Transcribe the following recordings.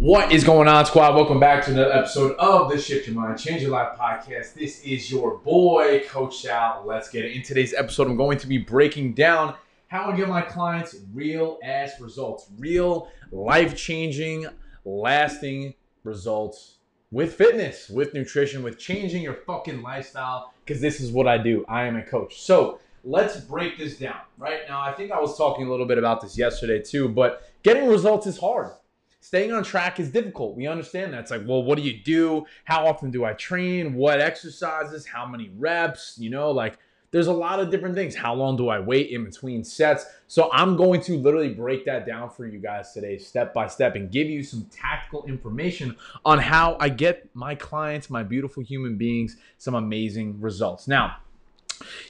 What is going on, squad? Welcome back to another episode of the Shift Your Mind, Change Your Life podcast. This is your boy, Coach Sal. Let's get it. In today's episode, I'm going to be breaking down how I get my clients real ass results, real life changing, lasting results with fitness, with nutrition, with changing your fucking lifestyle, because this is what I do. I am a coach. So let's break this down. Right now, I think I was talking a little bit about this yesterday too, but getting results is hard staying on track is difficult. We understand that. It's like, well, what do you do? How often do I train? What exercises? How many reps? You know, like there's a lot of different things. How long do I wait in between sets? So I'm going to literally break that down for you guys today, step by step, and give you some tactical information on how I get my clients, my beautiful human beings, some amazing results. Now,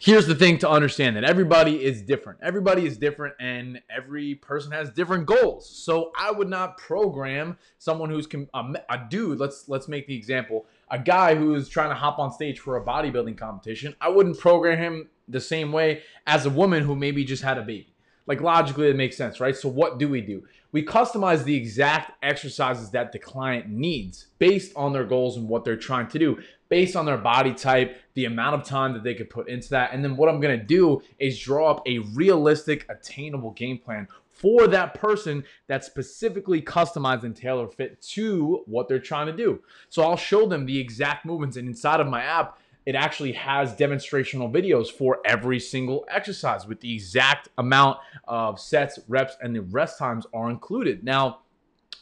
here's the thing to understand that everybody is different. Everybody is different and every person has different goals. So I would not program someone who's a, a dude, let's let's make the example, a guy who's trying to hop on stage for a bodybuilding competition. I wouldn't program him the same way as a woman who maybe just had a baby. Like logically it makes sense, right? So what do we do? We customize the exact exercises that the client needs based on their goals and what they're trying to do based on their body type, the amount of time that they could put into that. And then what I'm going to do is draw up a realistic, attainable game plan for that person that's specifically customized and tailor fit to what they're trying to do. So I'll show them the exact movements and inside of my app it actually has demonstrational videos for every single exercise with the exact amount of sets, reps, and the rest times are included. Now,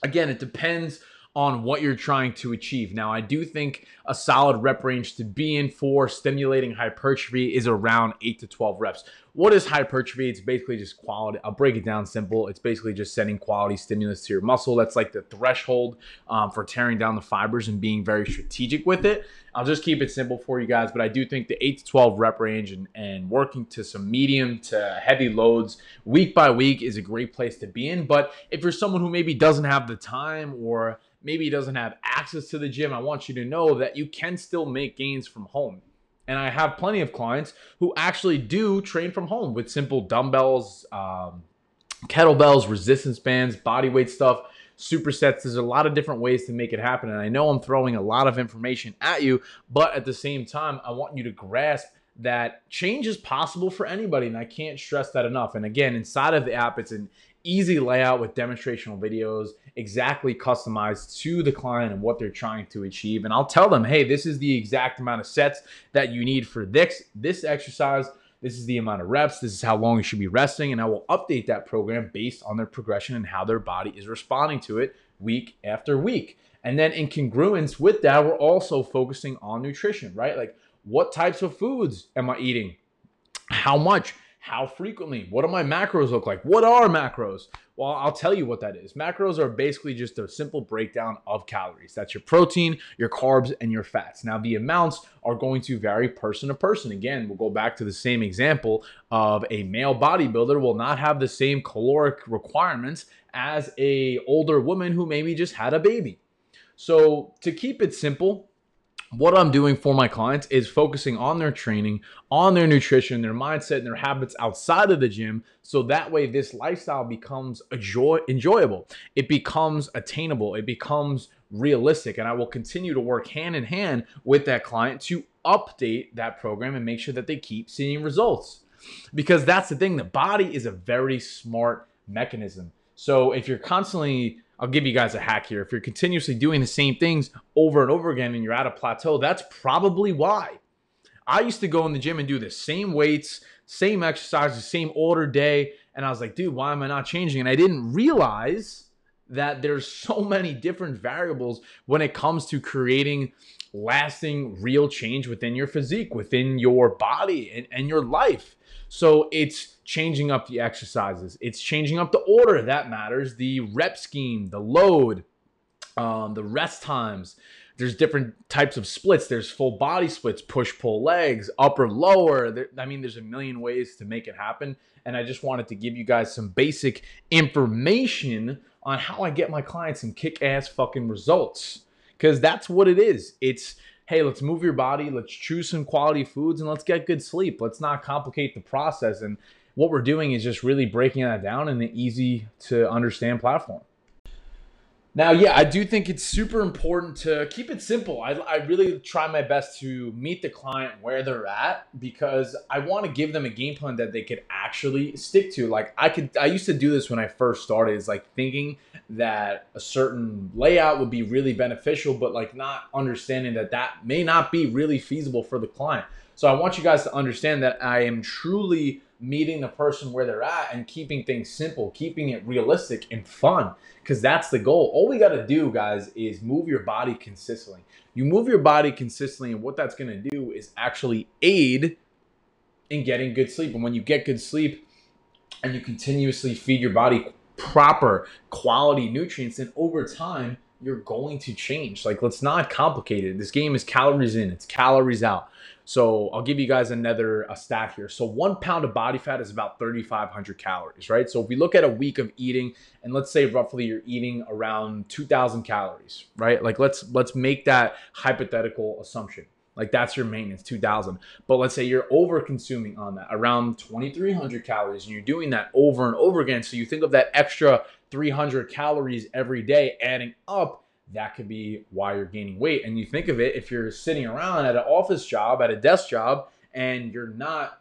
again, it depends on what you're trying to achieve. Now, I do think a solid rep range to be in for stimulating hypertrophy is around 8 to 12 reps. What is hypertrophy? It's basically just quality. I'll break it down simple. It's basically just sending quality stimulus to your muscle. That's like the threshold um, for tearing down the fibers and being very strategic with it. I'll just keep it simple for you guys, but I do think the 8 to 12 rep range and, and working to some medium to heavy loads week by week is a great place to be in. But if you're someone who maybe doesn't have the time or maybe doesn't have access to the gym, I want you to know that you can still make gains from home. And I have plenty of clients who actually do train from home with simple dumbbells, um, kettlebells, resistance bands, body weight stuff, supersets. There's a lot of different ways to make it happen. And I know I'm throwing a lot of information at you, but at the same time, I want you to grasp that change is possible for anybody. And I can't stress that enough. And again, inside of the app, it's an easy layout with demonstrational videos exactly customized to the client and what they're trying to achieve. And i'll tell them hey this is the exact amount of sets that you need for this this exercise. This is the amount of reps. This is how long you should be resting. And i will update that program based on their progression and how their body is responding to it week after week. And then in congruence with that we're also focusing on nutrition right? Like what types of foods am i eating? How much how frequently? What do my macros look like? What are macros? Well, I'll tell you what that is. Macros are basically just a simple breakdown of calories. That's your protein, your carbs, and your fats. Now, the amounts are going to vary person to person. Again, we'll go back to the same example of a male bodybuilder will not have the same caloric requirements as a older woman who maybe just had a baby. So, to keep it simple, what I'm doing for my clients is focusing on their training, on their nutrition, their mindset, and their habits outside of the gym. So that way, this lifestyle becomes a joy, enjoyable. It becomes attainable. It becomes realistic. And I will continue to work hand in hand with that client to update that program and make sure that they keep seeing results. Because that's the thing, the body is a very smart mechanism. So if you're constantly I'll give you guys a hack here. If you're continuously doing the same things over and over again and you're at a plateau, that's probably why. I used to go in the gym and do the same weights, same exercises, same order day. And I was like, dude, why am I not changing? And I didn't realize that there's so many different variables when it comes to creating lasting real change within your physique, within your body and, and your life. So it's changing up the exercises, it's changing up the order that matters, the rep scheme, the load, um, the rest times, there's different types of splits. There's full body splits, push pull legs, upper lower. There, I mean, there's a million ways to make it happen. And I just wanted to give you guys some basic information on how I get my clients some kick ass fucking results. Because that's what it is. It's, hey, let's move your body, let's choose some quality foods, and let's get good sleep. Let's not complicate the process. And what we're doing is just really breaking that down in an easy to understand platform. Now, yeah, I do think it's super important to keep it simple. I, I really try my best to meet the client where they're at because I want to give them a game plan that they could actually stick to. Like I could, I used to do this when I first started. Is like thinking that a certain layout would be really beneficial, but like not understanding that that may not be really feasible for the client. So I want you guys to understand that I am truly meeting the person where they're at and keeping things simple, keeping it realistic and fun because that's the goal. All we got to do, guys, is move your body consistently. You move your body consistently, and what that's going to do is actually aid in getting good sleep. And when you get good sleep and you continuously feed your body proper quality nutrients, then over time, you're going to change. Like, let's not complicate it. This game is calories in, it's calories out. So I'll give you guys another a stat here. So one pound of body fat is about 3,500 calories, right? So if we look at a week of eating, and let's say roughly you're eating around 2,000 calories, right? Like let's let's make that hypothetical assumption. Like that's your maintenance, 2,000. But let's say you're over consuming on that, around 2,300 calories, and you're doing that over and over again. So you think of that extra 300 calories every day adding up that could be why you're gaining weight. And you think of it if you're sitting around at an office job, at a desk job, and you're not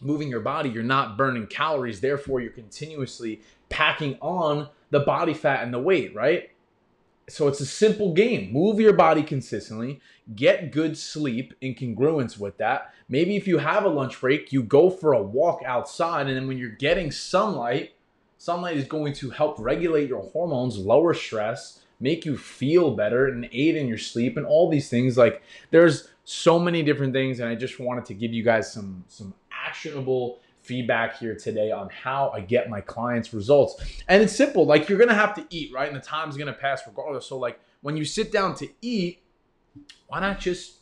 moving your body, you're not burning calories, therefore, you're continuously packing on the body fat and the weight, right? So it's a simple game. Move your body consistently, get good sleep in congruence with that. Maybe if you have a lunch break, you go for a walk outside, and then when you're getting sunlight, sunlight is going to help regulate your hormones, lower stress, make you feel better and aid in your sleep and all these things. Like there's so many different things and i just wanted to give you guys some some actionable feedback here today on how i get my clients results. And it's simple like you're gonna have to eat right? And the time's gonna pass regardless. So like when you sit down to eat why not just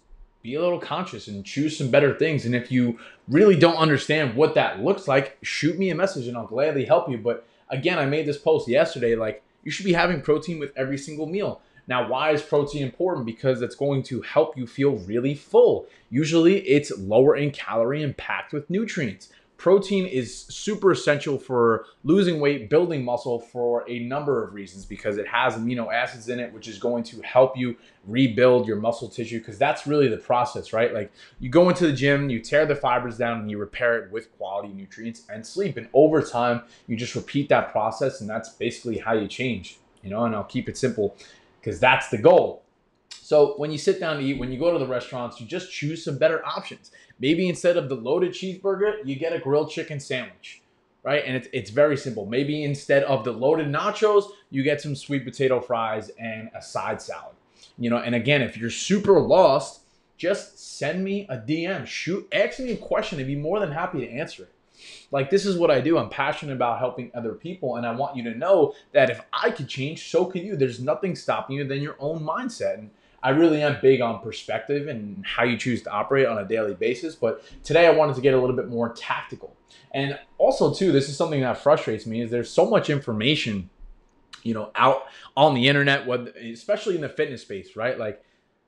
be a little conscious and choose some better things? And if you really don't understand what that looks like shoot me a message and i'll gladly help you. But again i made this post yesterday like you should be having protein with every single meal. Now, why is protein important? Because it's going to help you feel really full. Usually, it's lower in calorie and packed with nutrients. Protein is super essential for losing weight, building muscle for a number of reasons because it has amino acids in it, which is going to help you rebuild your muscle tissue because that's really the process, right? Like you go into the gym, you tear the fibers down, and you repair it with quality nutrients and sleep. And over time, you just repeat that process, and that's basically how you change, you know. And I'll keep it simple because that's the goal. So when you sit down to eat, when you go to the restaurants, you just choose some better options. Maybe instead of the loaded cheeseburger, you get a grilled chicken sandwich, right? And it's, it's very simple. Maybe instead of the loaded nachos, you get some sweet potato fries and a side salad. You know, and again, if you're super lost, just send me a DM. Shoot, ask me a question. I'd be more than happy to answer it. Like this is what I do. I'm passionate about helping other people, and I want you to know that if I could change, so can you. There's nothing stopping you than your own mindset. And I really am big on perspective and how you choose to operate on a daily basis. But today I wanted to get a little bit more tactical. And also, too, this is something that frustrates me is there's so much information, you know, out on the internet, especially in the fitness space, right? Like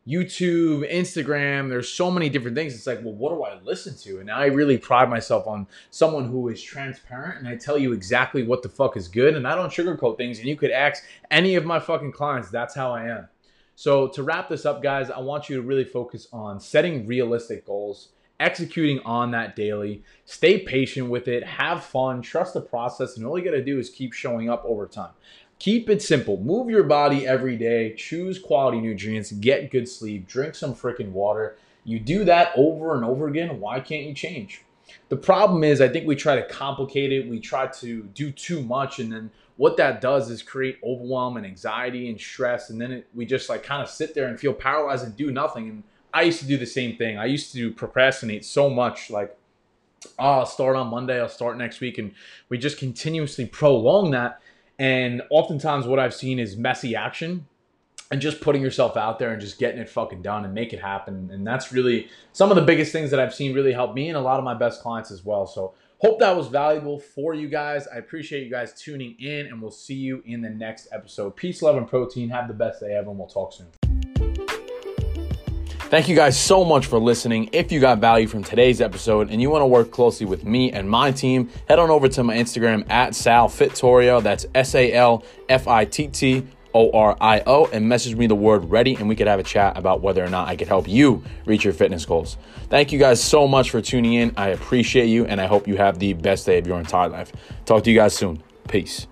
YouTube, Instagram, there's so many different things. It's like, well, what do I listen to? And I really pride myself on someone who is transparent and I tell you exactly what the fuck is good and I don't sugarcoat things. And you could ask any of my fucking clients, that's how I am. So, to wrap this up, guys, I want you to really focus on setting realistic goals, executing on that daily, stay patient with it, have fun, trust the process, and all you got to do is keep showing up over time. Keep it simple. Move your body every day, choose quality nutrients, get good sleep, drink some freaking water. You do that over and over again, why can't you change? The problem is, I think we try to complicate it. We try to do too much, and then what that does is create overwhelm and anxiety and stress. And then it, we just like kind of sit there and feel paralyzed and do nothing. And I used to do the same thing. I used to procrastinate so much, like, oh, I'll start on Monday, I'll start next week. And we just continuously prolong that. And oftentimes, what I've seen is messy action and just putting yourself out there and just getting it fucking done and make it happen. And that's really some of the biggest things that I've seen really help me and a lot of my best clients as well. So hope that was valuable for you guys. I appreciate you guys tuning in and we'll see you in the next episode. Peace, love, and protein. Have the best day ever and we'll talk soon. Thank you guys so much for listening. If you got value from today's episode and you want to work closely with me and my team, head on over to my Instagram at Sal Fittorio. That's S A L F I T T O R I O and message me the word ready and we could have a chat about whether or not I could help you reach your fitness goals. Thank you guys so much for tuning in. I appreciate you and I hope you have the best day of your entire life. Talk to you guys soon. Peace.